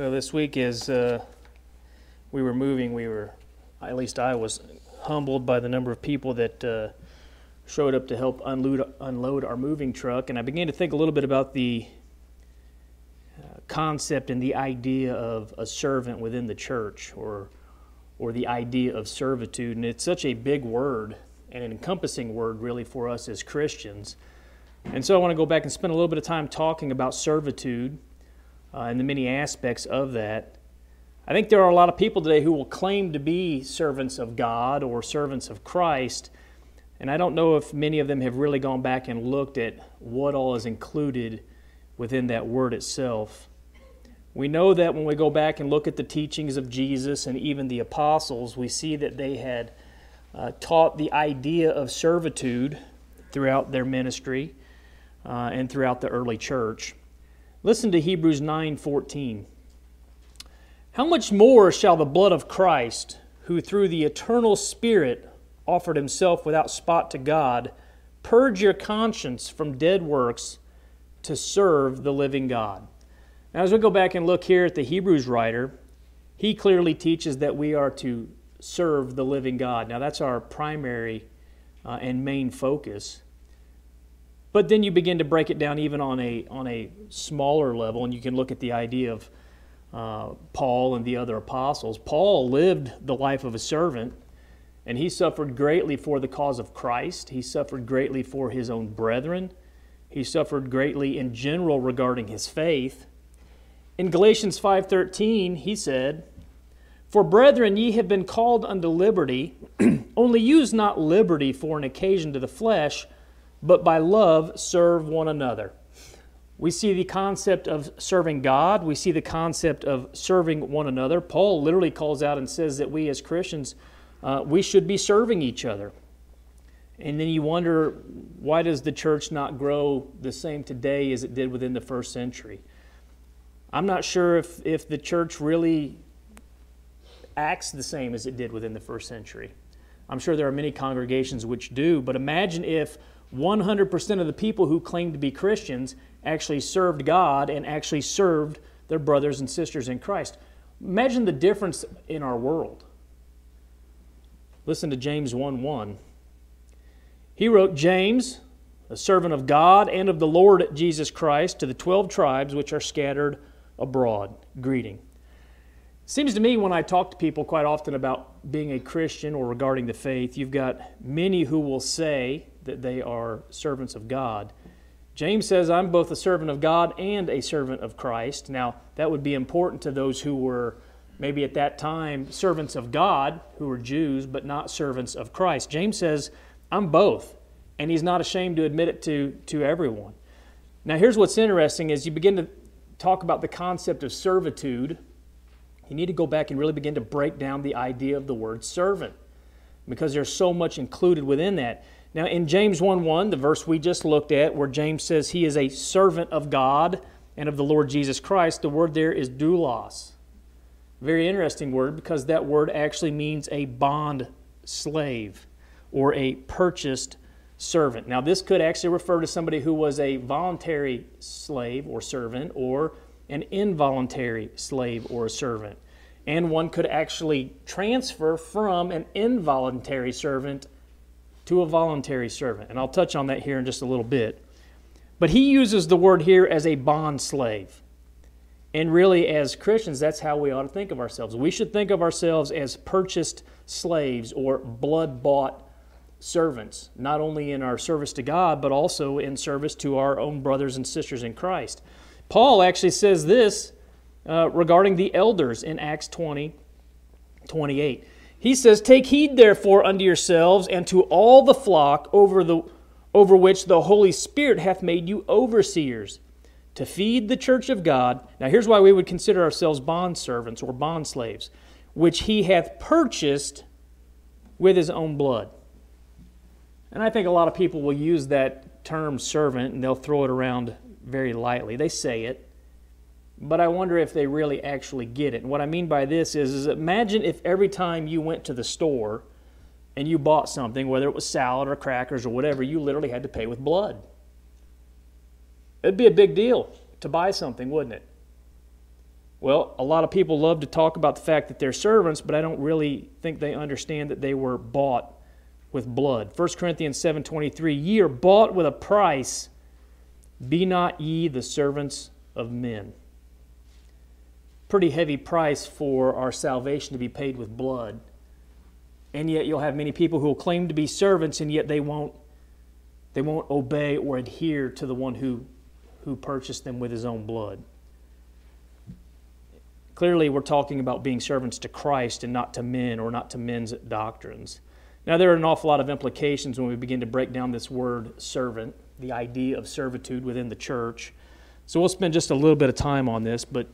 Well, this week as uh, we were moving, we were, at least I was, humbled by the number of people that uh, showed up to help unload, unload our moving truck. And I began to think a little bit about the uh, concept and the idea of a servant within the church or, or the idea of servitude. And it's such a big word and an encompassing word, really, for us as Christians. And so I want to go back and spend a little bit of time talking about servitude uh, and the many aspects of that. I think there are a lot of people today who will claim to be servants of God or servants of Christ, and I don't know if many of them have really gone back and looked at what all is included within that word itself. We know that when we go back and look at the teachings of Jesus and even the apostles, we see that they had uh, taught the idea of servitude throughout their ministry uh, and throughout the early church. Listen to Hebrews 9:14. How much more shall the blood of Christ, who through the eternal Spirit offered himself without spot to God, purge your conscience from dead works to serve the living God? Now, as we go back and look here at the Hebrews writer, he clearly teaches that we are to serve the living God. Now, that's our primary uh, and main focus. But then you begin to break it down even on a, on a smaller level, and you can look at the idea of uh, Paul and the other apostles. Paul lived the life of a servant, and he suffered greatly for the cause of Christ. He suffered greatly for his own brethren. He suffered greatly in general regarding his faith. In Galatians 5:13, he said, "For brethren, ye have been called unto liberty, only use not liberty for an occasion to the flesh, but by love serve one another. We see the concept of serving God. We see the concept of serving one another. Paul literally calls out and says that we as Christians, uh, we should be serving each other. And then you wonder, why does the church not grow the same today as it did within the first century? I'm not sure if, if the church really acts the same as it did within the first century. I'm sure there are many congregations which do, but imagine if 100% of the people who claimed to be Christians actually served God and actually served their brothers and sisters in Christ. Imagine the difference in our world. Listen to James 1 1. He wrote, James, a servant of God and of the Lord Jesus Christ, to the 12 tribes which are scattered abroad. Greeting. Seems to me when I talk to people quite often about being a Christian or regarding the faith, you've got many who will say that they are servants of God. James says, I'm both a servant of God and a servant of Christ. Now, that would be important to those who were maybe at that time servants of God, who were Jews, but not servants of Christ. James says, I'm both. And he's not ashamed to admit it to, to everyone. Now, here's what's interesting as you begin to talk about the concept of servitude, you need to go back and really begin to break down the idea of the word servant because there's so much included within that. Now, in James 1 1, the verse we just looked at, where James says he is a servant of God and of the Lord Jesus Christ, the word there is doulos. Very interesting word because that word actually means a bond slave or a purchased servant. Now, this could actually refer to somebody who was a voluntary slave or servant or an involuntary slave or a servant. And one could actually transfer from an involuntary servant to a voluntary servant. And I'll touch on that here in just a little bit. But he uses the word here as a bond slave. And really, as Christians, that's how we ought to think of ourselves. We should think of ourselves as purchased slaves or blood bought servants, not only in our service to God, but also in service to our own brothers and sisters in Christ. Paul actually says this uh, regarding the elders in Acts 20 28. He says, Take heed therefore unto yourselves and to all the flock over, the, over which the Holy Spirit hath made you overseers, to feed the church of God. Now, here's why we would consider ourselves bond servants or bond slaves, which he hath purchased with his own blood. And I think a lot of people will use that term servant and they'll throw it around very lightly. They say it, but I wonder if they really actually get it. And what I mean by this is, is imagine if every time you went to the store and you bought something, whether it was salad or crackers or whatever, you literally had to pay with blood. It'd be a big deal to buy something, wouldn't it? Well, a lot of people love to talk about the fact that they're servants, but I don't really think they understand that they were bought with blood. 1 Corinthians 7:23 Ye are bought with a price. Be not ye the servants of men. Pretty heavy price for our salvation to be paid with blood. And yet you'll have many people who will claim to be servants and yet they won't they won't obey or adhere to the one who who purchased them with his own blood. Clearly, we're talking about being servants to Christ and not to men or not to men's doctrines. Now, there are an awful lot of implications when we begin to break down this word servant, the idea of servitude within the church. So, we'll spend just a little bit of time on this, but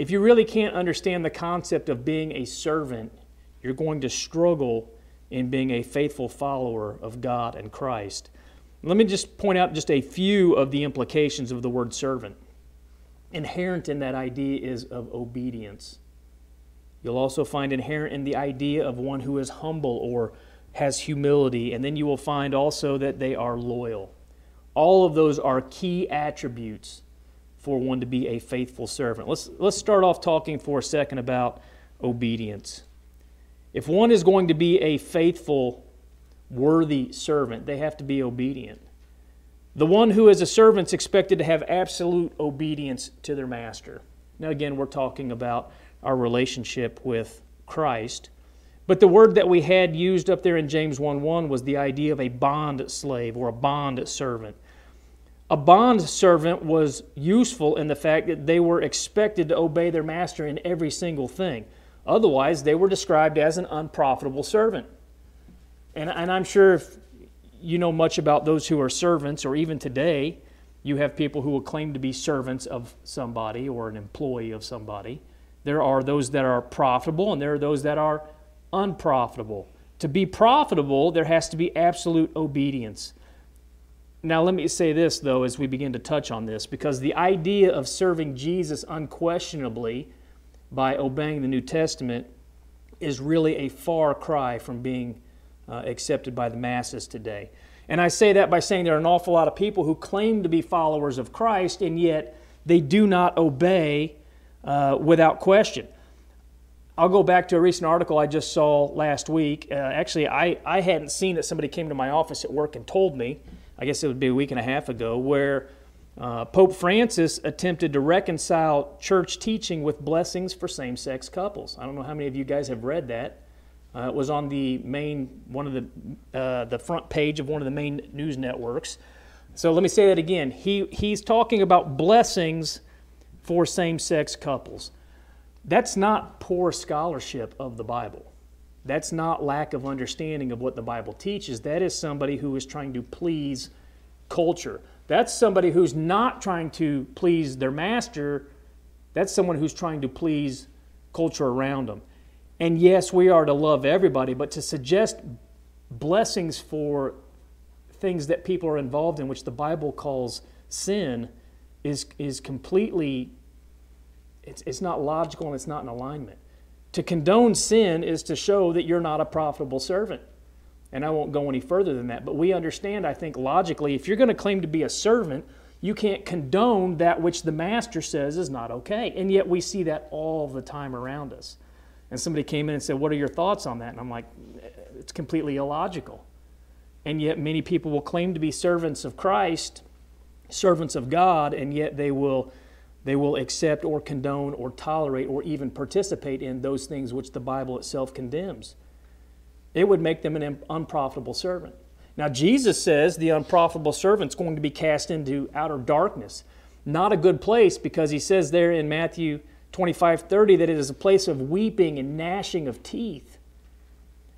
if you really can't understand the concept of being a servant, you're going to struggle in being a faithful follower of God and Christ. Let me just point out just a few of the implications of the word servant inherent in that idea is of obedience. You'll also find inherent in the idea of one who is humble or has humility, and then you will find also that they are loyal. All of those are key attributes for one to be a faithful servant. Let's, let's start off talking for a second about obedience. If one is going to be a faithful, worthy servant, they have to be obedient. The one who is a servant is expected to have absolute obedience to their master. Now, again, we're talking about our relationship with Christ. But the word that we had used up there in James 1 1 was the idea of a bond slave or a bond servant. A bond servant was useful in the fact that they were expected to obey their master in every single thing. Otherwise, they were described as an unprofitable servant. And, and I'm sure if you know much about those who are servants, or even today, you have people who will claim to be servants of somebody or an employee of somebody. There are those that are profitable, and there are those that are unprofitable. To be profitable, there has to be absolute obedience. Now, let me say this, though, as we begin to touch on this, because the idea of serving Jesus unquestionably by obeying the New Testament is really a far cry from being uh, accepted by the masses today. And I say that by saying there are an awful lot of people who claim to be followers of Christ, and yet they do not obey uh, without question. I'll go back to a recent article I just saw last week. Uh, actually, I, I hadn't seen it. Somebody came to my office at work and told me, I guess it would be a week and a half ago, where uh, Pope Francis attempted to reconcile church teaching with blessings for same sex couples. I don't know how many of you guys have read that. Uh, it was on the main one of the uh, the front page of one of the main news networks. So let me say that again. He he's talking about blessings for same-sex couples. That's not poor scholarship of the Bible. That's not lack of understanding of what the Bible teaches. That is somebody who is trying to please culture. That's somebody who's not trying to please their master. That's someone who's trying to please culture around them. And yes, we are to love everybody, but to suggest blessings for things that people are involved in, which the Bible calls sin, is, is completely, it's, it's not logical and it's not in alignment. To condone sin is to show that you're not a profitable servant. And I won't go any further than that. But we understand, I think, logically, if you're going to claim to be a servant, you can't condone that which the master says is not okay. And yet we see that all the time around us. And somebody came in and said, What are your thoughts on that? And I'm like, eh, It's completely illogical. And yet, many people will claim to be servants of Christ, servants of God, and yet they will, they will accept or condone or tolerate or even participate in those things which the Bible itself condemns. It would make them an unprofitable servant. Now, Jesus says the unprofitable servant is going to be cast into outer darkness. Not a good place because he says there in Matthew 25 30 that it is a place of weeping and gnashing of teeth.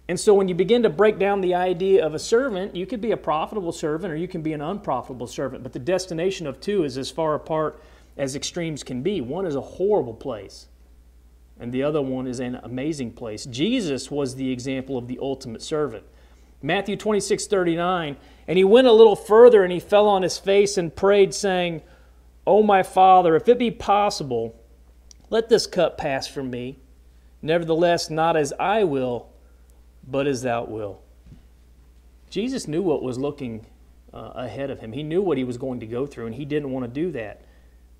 And so when you begin to break down the idea of a servant, you could be a profitable servant or you can be an unprofitable servant. But the destination of two is as far apart as extremes can be. One is a horrible place, and the other one is an amazing place. Jesus was the example of the ultimate servant. Matthew 26 39, and he went a little further and he fell on his face and prayed, saying, O my Father, if it be possible, let this cup pass from me. Nevertheless, not as I will, but as thou wilt. Jesus knew what was looking uh, ahead of him. He knew what he was going to go through, and he didn't want to do that.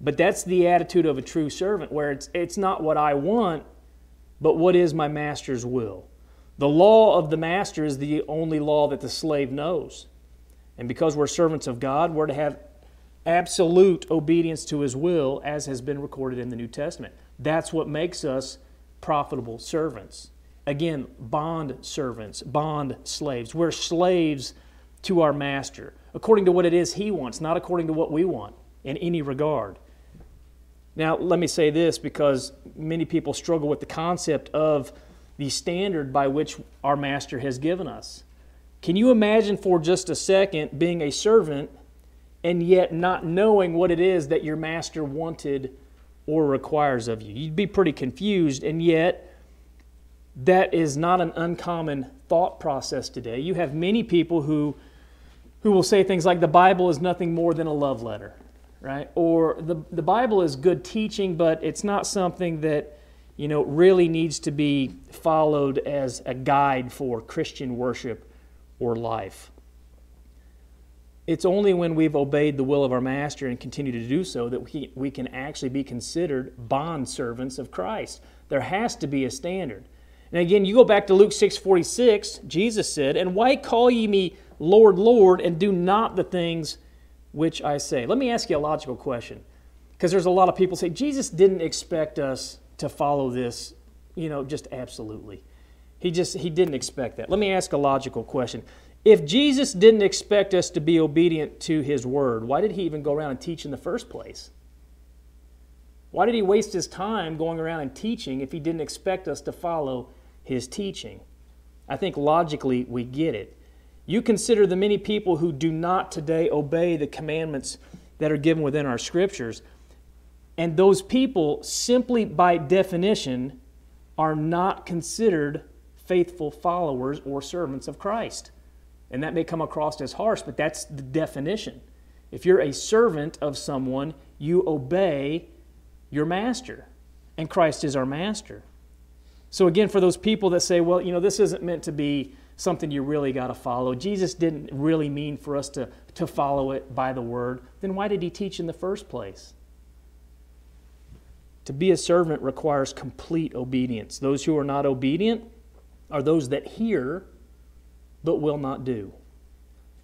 But that's the attitude of a true servant, where it's, it's not what I want, but what is my master's will. The law of the master is the only law that the slave knows. And because we're servants of God, we're to have absolute obedience to his will, as has been recorded in the New Testament. That's what makes us profitable servants. Again, bond servants, bond slaves. We're slaves to our master, according to what it is he wants, not according to what we want in any regard. Now, let me say this because many people struggle with the concept of the standard by which our master has given us. Can you imagine for just a second being a servant and yet not knowing what it is that your master wanted or requires of you? You'd be pretty confused, and yet that is not an uncommon thought process today. You have many people who who will say things like the Bible is nothing more than a love letter, right? Or the, the Bible is good teaching, but it's not something that, you know, really needs to be followed as a guide for Christian worship or life. It's only when we've obeyed the will of our master and continue to do so that we, we can actually be considered bond servants of Christ. There has to be a standard. And again, you go back to Luke 6:46, Jesus said, "And why call ye me Lord, Lord, and do not the things which I say?" Let me ask you a logical question. Because there's a lot of people say Jesus didn't expect us to follow this, you know, just absolutely. He just he didn't expect that. Let me ask a logical question. If Jesus didn't expect us to be obedient to his word, why did he even go around and teach in the first place? Why did he waste his time going around and teaching if he didn't expect us to follow his teaching. I think logically we get it. You consider the many people who do not today obey the commandments that are given within our scriptures, and those people, simply by definition, are not considered faithful followers or servants of Christ. And that may come across as harsh, but that's the definition. If you're a servant of someone, you obey your master, and Christ is our master. So, again, for those people that say, well, you know, this isn't meant to be something you really got to follow, Jesus didn't really mean for us to, to follow it by the word, then why did he teach in the first place? To be a servant requires complete obedience. Those who are not obedient are those that hear but will not do.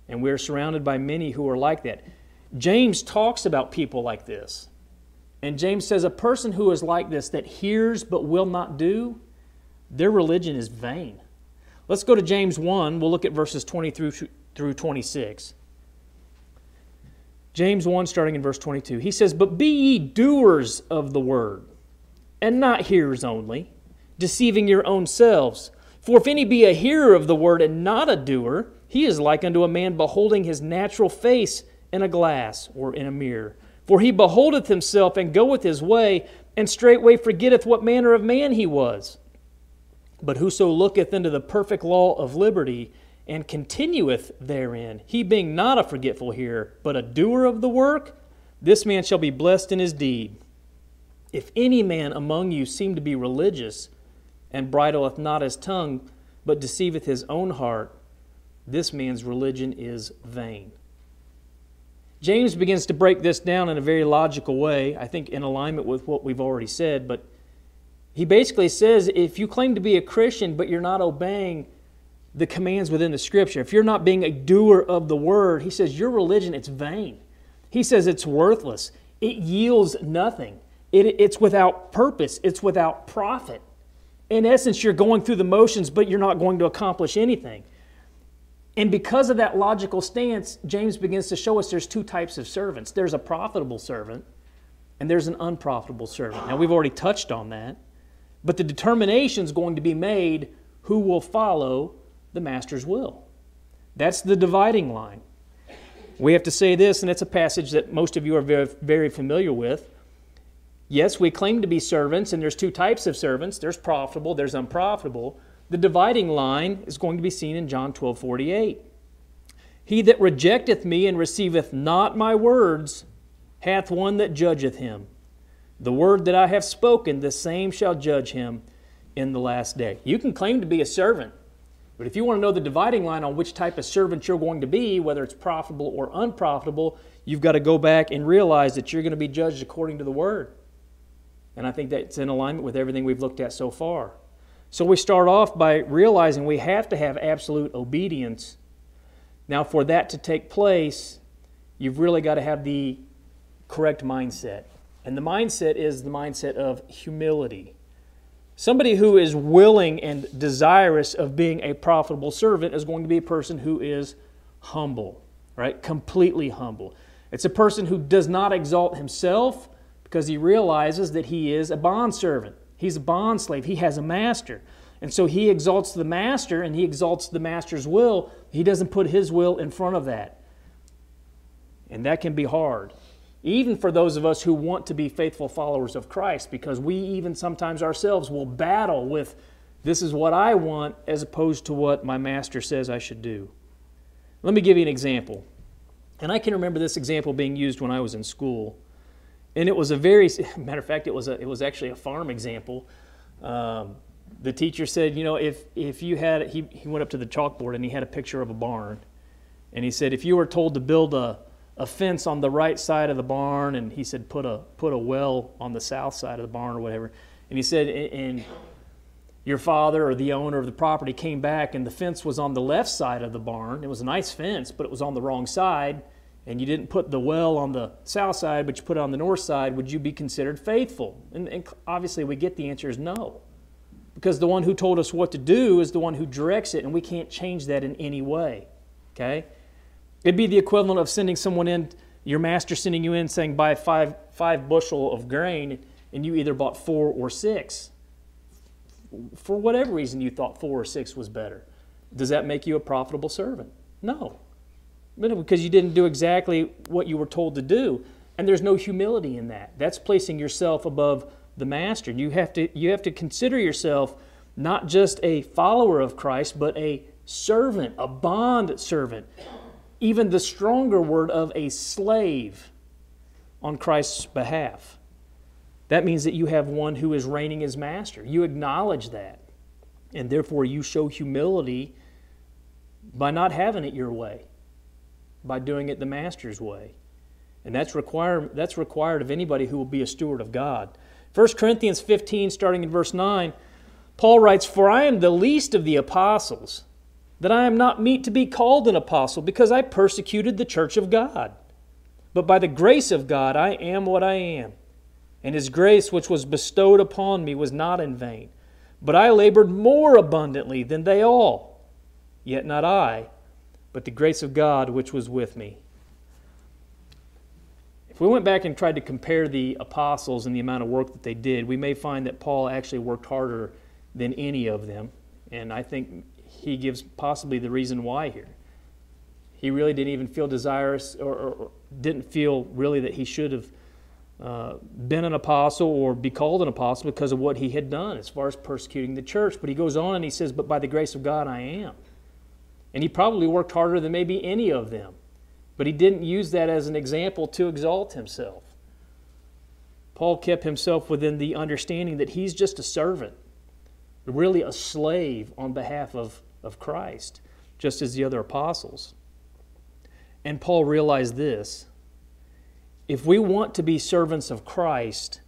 And we're surrounded by many who are like that. James talks about people like this. And James says, A person who is like this, that hears but will not do, their religion is vain. Let's go to James 1. We'll look at verses 20 through, through 26. James 1, starting in verse 22. He says, But be ye doers of the word, and not hearers only, deceiving your own selves. For if any be a hearer of the word and not a doer, he is like unto a man beholding his natural face in a glass or in a mirror. For he beholdeth himself and goeth his way, and straightway forgetteth what manner of man he was. But whoso looketh into the perfect law of liberty and continueth therein, he being not a forgetful hearer, but a doer of the work, this man shall be blessed in his deed. If any man among you seem to be religious, and bridleth not his tongue, but deceiveth his own heart, this man's religion is vain. James begins to break this down in a very logical way, I think in alignment with what we've already said, but he basically says if you claim to be a Christian but you're not obeying the commands within the scripture, if you're not being a doer of the word, he says your religion it's vain. He says it's worthless. It yields nothing. It, it's without purpose. It's without profit. In essence, you're going through the motions, but you're not going to accomplish anything. And because of that logical stance, James begins to show us there's two types of servants. There's a profitable servant, and there's an unprofitable servant. Now, we've already touched on that. But the determination is going to be made who will follow the master's will. That's the dividing line. We have to say this, and it's a passage that most of you are very, very familiar with. Yes, we claim to be servants, and there's two types of servants there's profitable, there's unprofitable. The dividing line is going to be seen in John 12 48. He that rejecteth me and receiveth not my words hath one that judgeth him. The word that I have spoken, the same shall judge him in the last day. You can claim to be a servant, But if you want to know the dividing line on which type of servant you're going to be, whether it's profitable or unprofitable, you've got to go back and realize that you're going to be judged according to the Word. And I think that's in alignment with everything we've looked at so far. So we start off by realizing we have to have absolute obedience. Now, for that to take place, you've really got to have the correct mindset. And the mindset is the mindset of humility. Somebody who is willing and desirous of being a profitable servant is going to be a person who is humble, right? Completely humble. It's a person who does not exalt himself because he realizes that he is a bondservant. He's a bond slave. He has a master. And so he exalts the master and he exalts the master's will. He doesn't put his will in front of that. And that can be hard even for those of us who want to be faithful followers of Christ, because we even sometimes ourselves will battle with this is what I want as opposed to what my master says I should do. Let me give you an example. And I can remember this example being used when I was in school. And it was a very, matter of fact, it was, a, it was actually a farm example. Um, the teacher said, you know, if, if you had, he, he went up to the chalkboard and he had a picture of a barn. And he said, if you were told to build a, a fence on the right side of the barn, and he said put a put a well on the south side of the barn or whatever. And he said, and your father or the owner of the property came back, and the fence was on the left side of the barn. It was a nice fence, but it was on the wrong side. And you didn't put the well on the south side, but you put it on the north side. Would you be considered faithful? And, and obviously, we get the answer is no, because the one who told us what to do is the one who directs it, and we can't change that in any way. Okay. It'd be the equivalent of sending someone in, your master sending you in saying, buy five, five bushel of grain, and you either bought four or six. For whatever reason, you thought four or six was better. Does that make you a profitable servant? No. Because you didn't do exactly what you were told to do. And there's no humility in that. That's placing yourself above the master. You have to, you have to consider yourself not just a follower of Christ, but a servant, a bond servant even the stronger word of a slave on Christ's behalf. That means that you have one who is reigning as master. You acknowledge that. And therefore, you show humility by not having it your way, by doing it the master's way. And that's, require, that's required of anybody who will be a steward of God. 1 Corinthians 15, starting in verse 9, Paul writes, For I am the least of the apostles that I am not meet to be called an apostle because I persecuted the church of God. But by the grace of God I am what I am. And his grace which was bestowed upon me was not in vain. But I labored more abundantly than they all. Yet not I, but the grace of God which was with me. If we went back and tried to compare the apostles and the amount of work that they did, we may find that Paul actually worked harder than any of them. And I think he gives possibly the reason why here. He really didn't even feel desirous or, or, or didn't feel really that he should have uh, been an apostle or be called an apostle because of what he had done as far as persecuting the church. But he goes on and he says, But by the grace of God I am. And he probably worked harder than maybe any of them. But he didn't use that as an example to exalt himself. Paul kept himself within the understanding that he's just a servant, really a slave on behalf of of Christ, just as the other apostles. And Paul realized this if we want to be servants of Christ,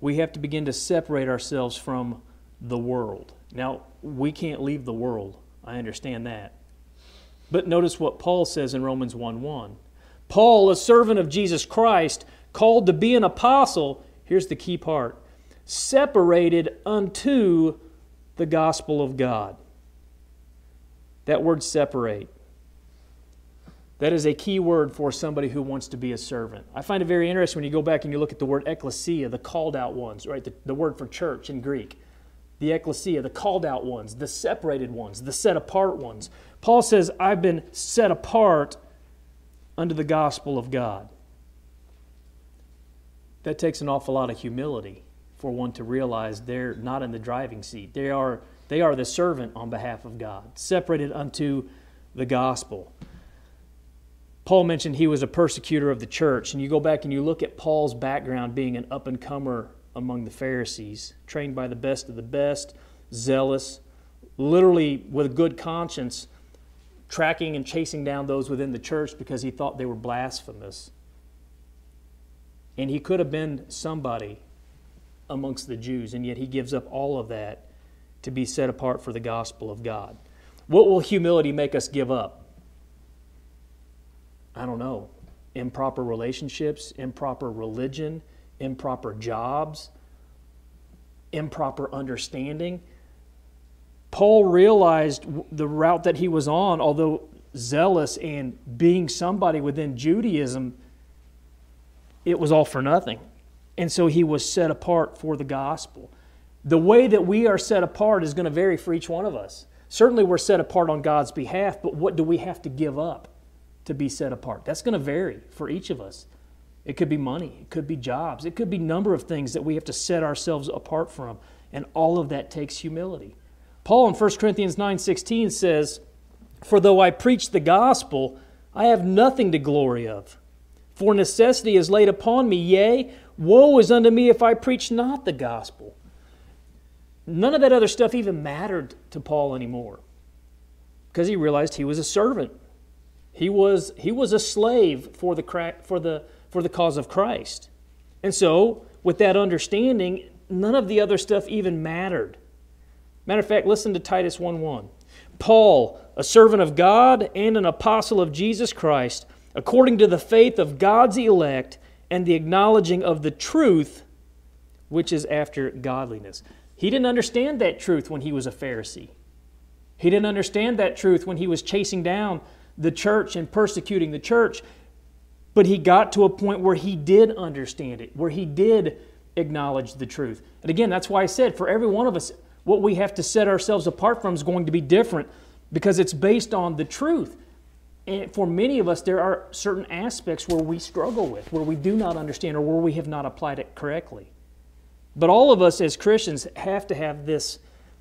we have to begin to separate ourselves from the world. Now, we can't leave the world. I understand that. But notice what Paul says in Romans 1 1. Paul, a servant of Jesus Christ, called to be an apostle, here's the key part separated unto the gospel of God. That word separate. That is a key word for somebody who wants to be a servant. I find it very interesting when you go back and you look at the word ecclesia, the called out ones, right? The, the word for church in Greek. The ecclesia, the called out ones, the separated ones, the set apart ones. Paul says, I've been set apart under the gospel of God. That takes an awful lot of humility for one to realize they're not in the driving seat. They are, they are the servant on behalf of God, separated unto the gospel. Paul mentioned he was a persecutor of the church, and you go back and you look at Paul's background being an up and comer among the Pharisees, trained by the best of the best, zealous, literally with a good conscience, tracking and chasing down those within the church because he thought they were blasphemous. And he could have been somebody amongst the Jews, and yet he gives up all of that to be set apart for the gospel of God. What will humility make us give up? I don't know. Improper relationships, improper religion, improper jobs, improper understanding. Paul realized the route that he was on, although zealous and being somebody within Judaism, it was all for nothing. And so he was set apart for the gospel. The way that we are set apart is going to vary for each one of us. Certainly, we're set apart on God's behalf, but what do we have to give up to be set apart? That's going to vary for each of us. It could be money, it could be jobs, it could be number of things that we have to set ourselves apart from, and all of that takes humility. Paul in 1 Corinthians 9:16 says, "For though I preach the gospel, I have nothing to glory of. For necessity is laid upon me, yea, woe is unto me if I preach not the gospel." None of that other stuff even mattered to Paul anymore because he realized he was a servant. He was, he was a slave for the, for, the, for the cause of Christ. And so, with that understanding, none of the other stuff even mattered. Matter of fact, listen to Titus 1 1. Paul, a servant of God and an apostle of Jesus Christ, according to the faith of God's elect and the acknowledging of the truth which is after godliness. He didn't understand that truth when he was a Pharisee. He didn't understand that truth when he was chasing down the church and persecuting the church. But he got to a point where he did understand it, where he did acknowledge the truth. And again, that's why I said for every one of us, what we have to set ourselves apart from is going to be different because it's based on the truth. And for many of us, there are certain aspects where we struggle with, where we do not understand, or where we have not applied it correctly. But all of us as Christians have to have this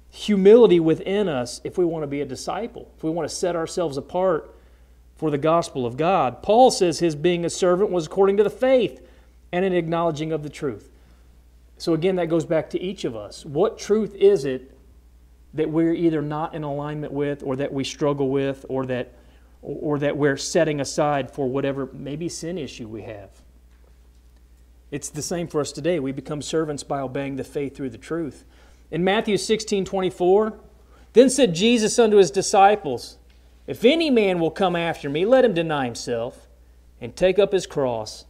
humility within us if we want to be a disciple, if we want to set ourselves apart for the gospel of God. Paul says his being a servant was according to the faith and an acknowledging of the truth. So again, that goes back to each of us. What truth is it that we're either not in alignment with, or that we struggle with, or that, or that we're setting aside for whatever maybe sin issue we have? It's the same for us today. We become servants by obeying the faith through the truth. In Matthew 16 24, then said Jesus unto his disciples, If any man will come after me, let him deny himself and take up his cross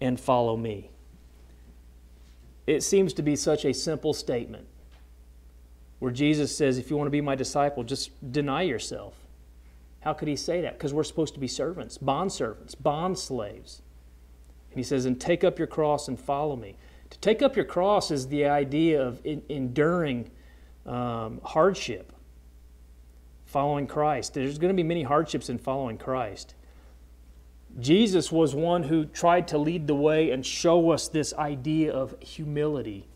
and follow me. It seems to be such a simple statement where Jesus says, If you want to be my disciple, just deny yourself. How could he say that? Because we're supposed to be servants, bond servants, bond slaves. And he says, And take up your cross and follow me. To take up your cross is the idea of in, enduring um, hardship, following Christ. There's going to be many hardships in following Christ. Jesus was one who tried to lead the way and show us this idea of humility.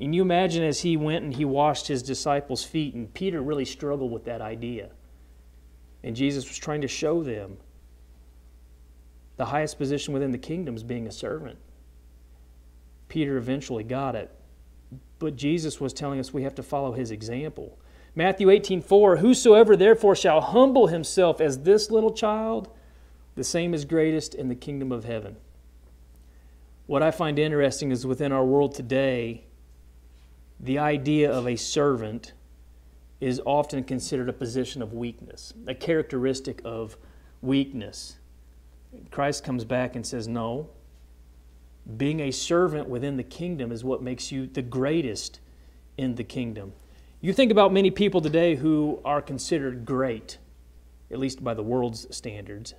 And you imagine as he went and he washed his disciples' feet, and Peter really struggled with that idea. And Jesus was trying to show them the highest position within the kingdom is being a servant. Peter eventually got it. But Jesus was telling us we have to follow his example. Matthew 18 4 Whosoever therefore shall humble himself as this little child, the same is greatest in the kingdom of heaven. What I find interesting is within our world today, the idea of a servant is often considered a position of weakness, a characteristic of weakness. Christ comes back and says, No. Being a servant within the kingdom is what makes you the greatest in the kingdom. You think about many people today who are considered great, at least by the world's standards,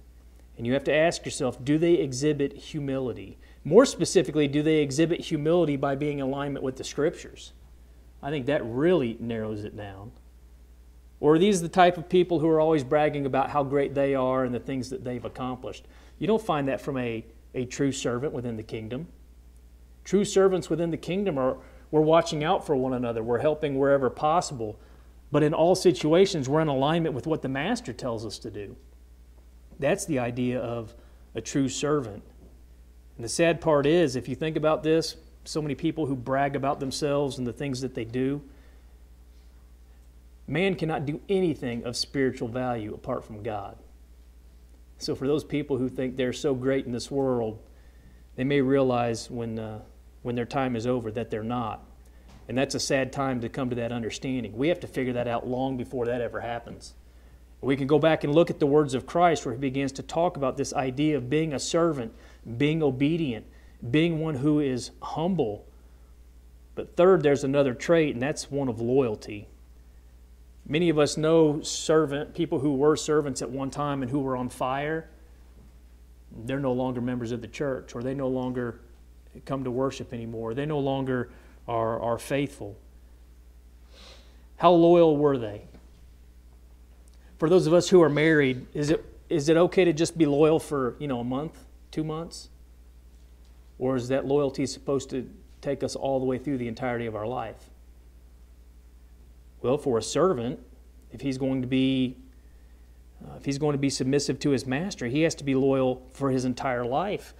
and you have to ask yourself do they exhibit humility? More specifically, do they exhibit humility by being in alignment with the scriptures? I think that really narrows it down. Or are these the type of people who are always bragging about how great they are and the things that they've accomplished? You don't find that from a, a true servant within the kingdom. True servants within the kingdom are we're watching out for one another, we're helping wherever possible, but in all situations, we're in alignment with what the master tells us to do. That's the idea of a true servant. And the sad part is, if you think about this, so many people who brag about themselves and the things that they do, Man cannot do anything of spiritual value apart from God. So, for those people who think they're so great in this world, they may realize when, uh, when their time is over that they're not. And that's a sad time to come to that understanding. We have to figure that out long before that ever happens. We can go back and look at the words of Christ where he begins to talk about this idea of being a servant, being obedient, being one who is humble. But third, there's another trait, and that's one of loyalty. Many of us know servant people who were servants at one time and who were on fire. They're no longer members of the church, or they no longer come to worship anymore. They no longer are, are faithful. How loyal were they? For those of us who are married, is it is it okay to just be loyal for you know a month, two months, or is that loyalty supposed to take us all the way through the entirety of our life? Well, for a servant, if he's going to be uh, if he's going to be submissive to his master, he has to be loyal for his entire life.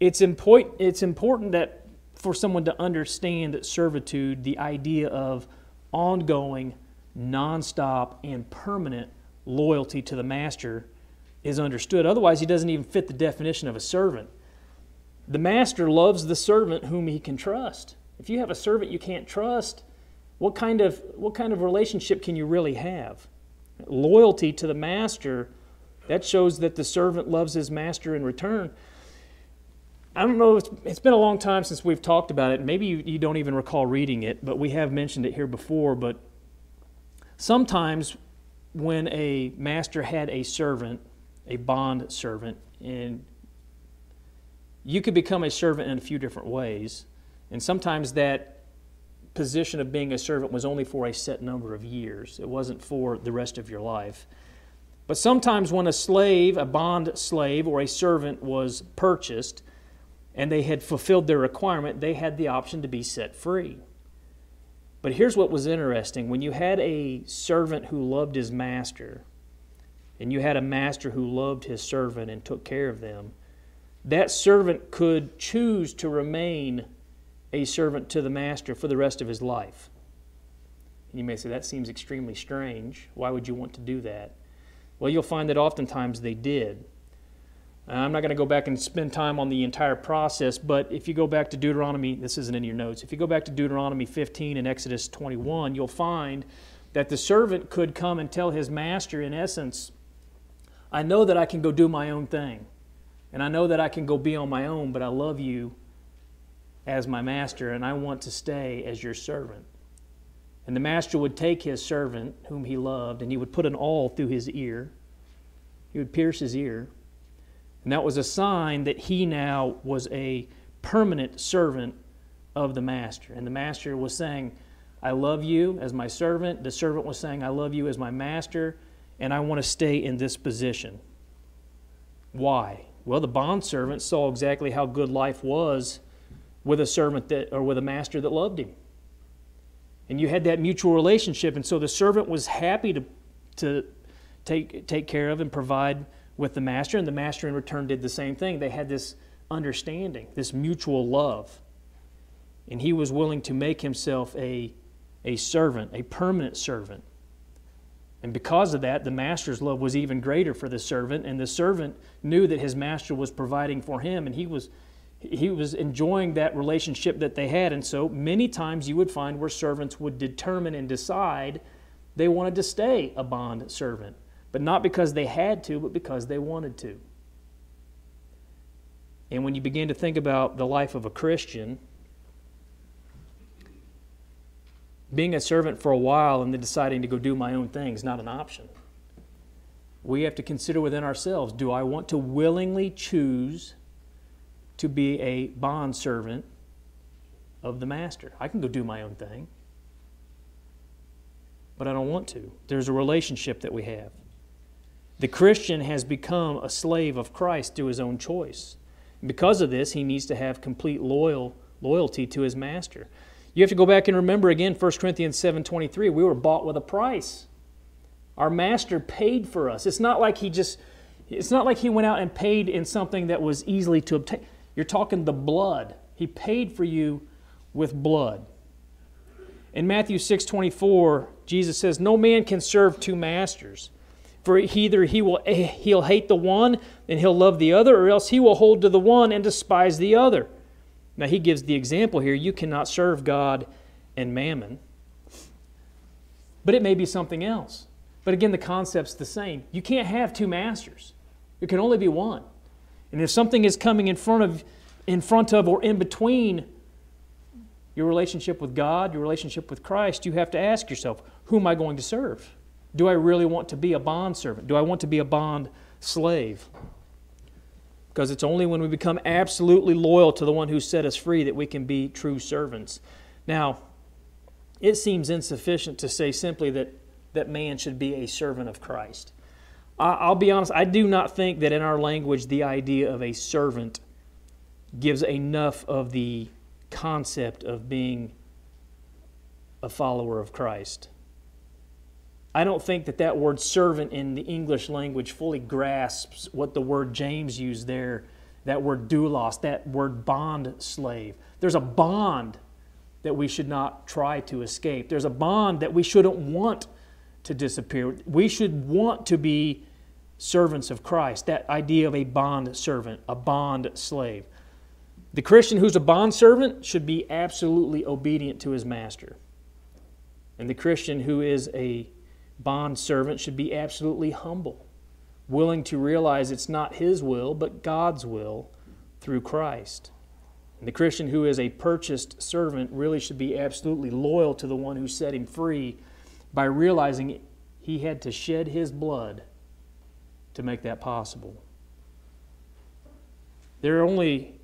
It's important, it's important that for someone to understand that servitude, the idea of ongoing, nonstop, and permanent loyalty to the master is understood. Otherwise, he doesn't even fit the definition of a servant. The master loves the servant whom he can trust. If you have a servant you can't trust, what kind of, what kind of relationship can you really have? Loyalty to the master, that shows that the servant loves his master in return. I don't know, it's, it's been a long time since we've talked about it. Maybe you, you don't even recall reading it, but we have mentioned it here before. But sometimes when a master had a servant, a bond servant, and you could become a servant in a few different ways. And sometimes that position of being a servant was only for a set number of years, it wasn't for the rest of your life. But sometimes when a slave, a bond slave, or a servant was purchased and they had fulfilled their requirement, they had the option to be set free. But here's what was interesting when you had a servant who loved his master, and you had a master who loved his servant and took care of them, that servant could choose to remain a servant to the master for the rest of his life. And you may say, that seems extremely strange. Why would you want to do that? Well, you'll find that oftentimes they did. I'm not going to go back and spend time on the entire process, but if you go back to Deuteronomy, this isn't in your notes, if you go back to Deuteronomy 15 and Exodus 21, you'll find that the servant could come and tell his master, in essence, I know that I can go do my own thing, and I know that I can go be on my own, but I love you as my master, and I want to stay as your servant. And the master would take his servant, whom he loved, and he would put an awl through his ear. He would pierce his ear. And that was a sign that he now was a permanent servant of the master. And the master was saying, I love you as my servant. The servant was saying, I love you as my master, and I want to stay in this position. Why? Well, the bondservant saw exactly how good life was with a servant that or with a master that loved him. And you had that mutual relationship. And so the servant was happy to, to take, take care of and provide with the master, and the master in return did the same thing. They had this understanding, this mutual love. And he was willing to make himself a, a servant, a permanent servant. And because of that, the master's love was even greater for the servant, and the servant knew that his master was providing for him, and he was he was enjoying that relationship that they had. And so many times you would find where servants would determine and decide they wanted to stay a bond servant, but not because they had to, but because they wanted to. And when you begin to think about the life of a Christian, being a servant for a while and then deciding to go do my own thing is not an option. We have to consider within ourselves do I want to willingly choose to be a bond servant of the master. I can go do my own thing, but I don't want to. There's a relationship that we have. The Christian has become a slave of Christ through his own choice. Because of this, he needs to have complete loyal loyalty to his master. You have to go back and remember again 1 Corinthians 7:23, we were bought with a price. Our master paid for us. It's not like he just it's not like he went out and paid in something that was easily to obtain. You're talking the blood. He paid for you with blood. In Matthew 6:24, Jesus says, "No man can serve two masters, for either he will he'll hate the one and he'll love the other, or else he will hold to the one and despise the other." Now he gives the example here, you cannot serve God and mammon. But it may be something else. But again, the concept's the same. You can't have two masters. There can only be one. And if something is coming in front of in front of or in between your relationship with God, your relationship with Christ, you have to ask yourself, who am I going to serve? Do I really want to be a bond servant? Do I want to be a bond slave? Because it's only when we become absolutely loyal to the one who set us free that we can be true servants. Now, it seems insufficient to say simply that, that man should be a servant of Christ. I'll be honest, I do not think that in our language the idea of a servant gives enough of the concept of being a follower of Christ. I don't think that that word servant in the English language fully grasps what the word James used there, that word doulos, that word bond slave. There's a bond that we should not try to escape. There's a bond that we shouldn't want to disappear. We should want to be servants of Christ. That idea of a bond servant, a bond slave. The Christian who's a bond servant should be absolutely obedient to his master. And the Christian who is a bond servant should be absolutely humble, willing to realize it's not his will, but God's will through Christ. And the Christian who is a purchased servant really should be absolutely loyal to the one who set him free by realizing he had to shed his blood to make that possible. There are only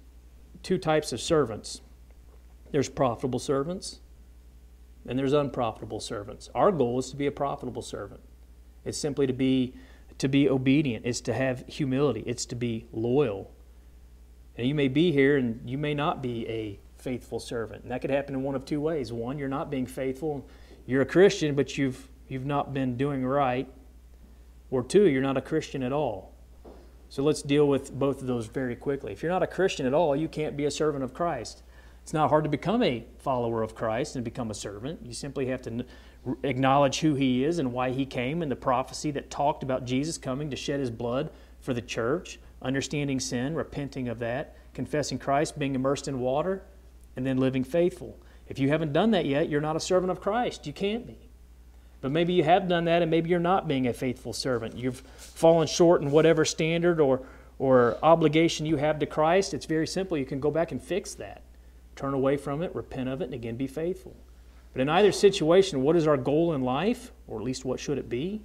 two types of servants there's profitable servants and there's unprofitable servants. Our goal is to be a profitable servant. It's simply to be to be obedient, it's to have humility, it's to be loyal. And you may be here and you may not be a faithful servant. And that could happen in one of two ways. One, you're not being faithful. You're a Christian, but you've you've not been doing right. Or two, you're not a Christian at all. So let's deal with both of those very quickly. If you're not a Christian at all, you can't be a servant of Christ. It's not hard to become a follower of Christ and become a servant. You simply have to acknowledge who he is and why he came and the prophecy that talked about Jesus coming to shed his blood for the church, understanding sin, repenting of that, confessing Christ, being immersed in water, and then living faithful. If you haven't done that yet, you're not a servant of Christ. You can't be. But maybe you have done that and maybe you're not being a faithful servant. You've fallen short in whatever standard or, or obligation you have to Christ. It's very simple. You can go back and fix that. Turn away from it, repent of it, and again be faithful. But in either situation, what is our goal in life, or at least what should it be?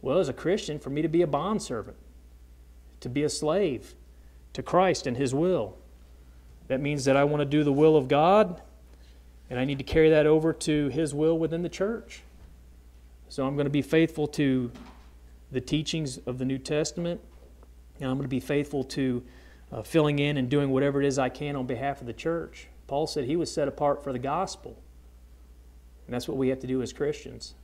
Well, as a Christian, for me to be a bondservant, to be a slave to Christ and His will. That means that I want to do the will of God, and I need to carry that over to His will within the church. So I'm going to be faithful to the teachings of the New Testament, and I'm going to be faithful to uh, filling in and doing whatever it is I can on behalf of the church. Paul said he was set apart for the gospel. And that's what we have to do as Christians.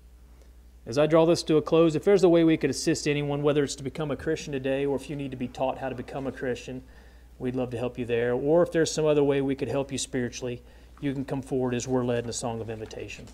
As I draw this to a close, if there's a way we could assist anyone, whether it's to become a Christian today or if you need to be taught how to become a Christian, we'd love to help you there. Or if there's some other way we could help you spiritually, you can come forward as we're led in a song of invitation.